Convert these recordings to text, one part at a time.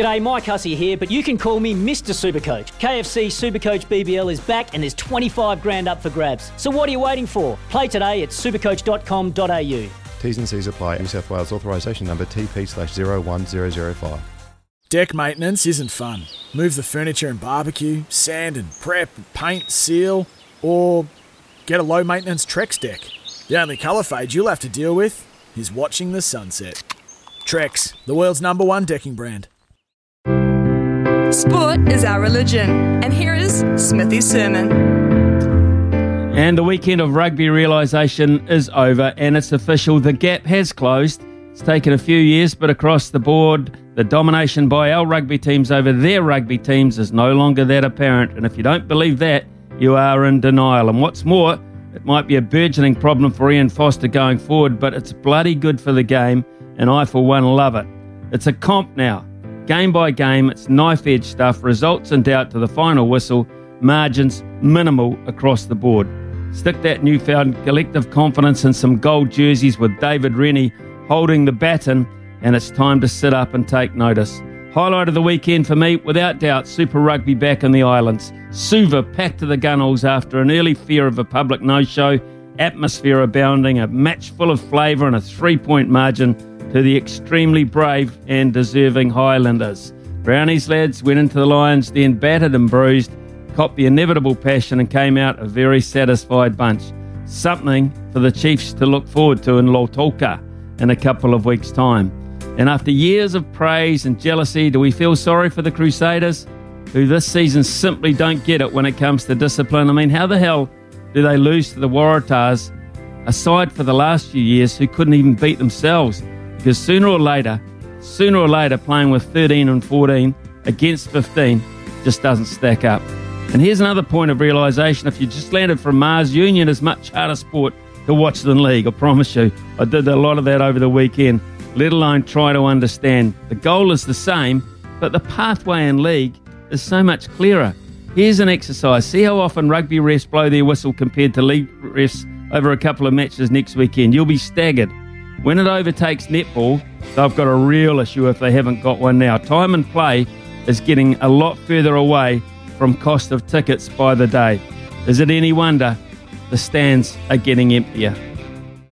G'day, Mike Hussey here, but you can call me Mr. Supercoach. KFC Supercoach BBL is back and there's 25 grand up for grabs. So what are you waiting for? Play today at supercoach.com.au. T's and C's apply. New South Wales authorisation number TP slash 01005. Deck maintenance isn't fun. Move the furniture and barbecue, sand and prep, paint, seal, or get a low maintenance Trex deck. The only colour fade you'll have to deal with is watching the sunset. Trex, the world's number one decking brand. Sport is our religion, and here is Smithy's sermon. And the weekend of rugby realisation is over, and it's official. The gap has closed. It's taken a few years, but across the board, the domination by our rugby teams over their rugby teams is no longer that apparent. And if you don't believe that, you are in denial. And what's more, it might be a burgeoning problem for Ian Foster going forward, but it's bloody good for the game, and I, for one, love it. It's a comp now. Game by game, it's knife edge stuff, results in doubt to the final whistle, margins minimal across the board. Stick that newfound collective confidence in some gold jerseys with David Rennie holding the baton, and it's time to sit up and take notice. Highlight of the weekend for me, without doubt, Super Rugby back in the islands. Suva packed to the gunwales after an early fear of a public no show, atmosphere abounding, a match full of flavour, and a three point margin to the extremely brave and deserving Highlanders. Brownies lads went into the Lions, then battered and bruised, copped the inevitable passion, and came out a very satisfied bunch. Something for the Chiefs to look forward to in Lautoka in a couple of weeks' time. And after years of praise and jealousy, do we feel sorry for the Crusaders, who this season simply don't get it when it comes to discipline? I mean, how the hell do they lose to the Waratahs, aside for the last few years, who couldn't even beat themselves? Because sooner or later, sooner or later, playing with 13 and 14 against 15 just doesn't stack up. And here's another point of realisation if you just landed from Mars Union is much harder sport to watch than league, I promise you. I did a lot of that over the weekend, let alone try to understand. The goal is the same, but the pathway in league is so much clearer. Here's an exercise. See how often rugby refs blow their whistle compared to league refs over a couple of matches next weekend. You'll be staggered. When it overtakes netball, they've got a real issue if they haven't got one now. Time and play is getting a lot further away from cost of tickets by the day. Is it any wonder the stands are getting emptier?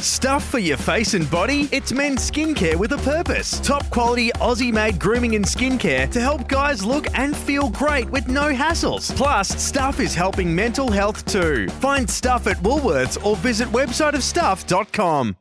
Stuff for your face and body? It's men's skincare with a purpose. Top quality Aussie made grooming and skincare to help guys look and feel great with no hassles. Plus, Stuff is helping mental health too. Find Stuff at Woolworths or visit websiteofstuff.com.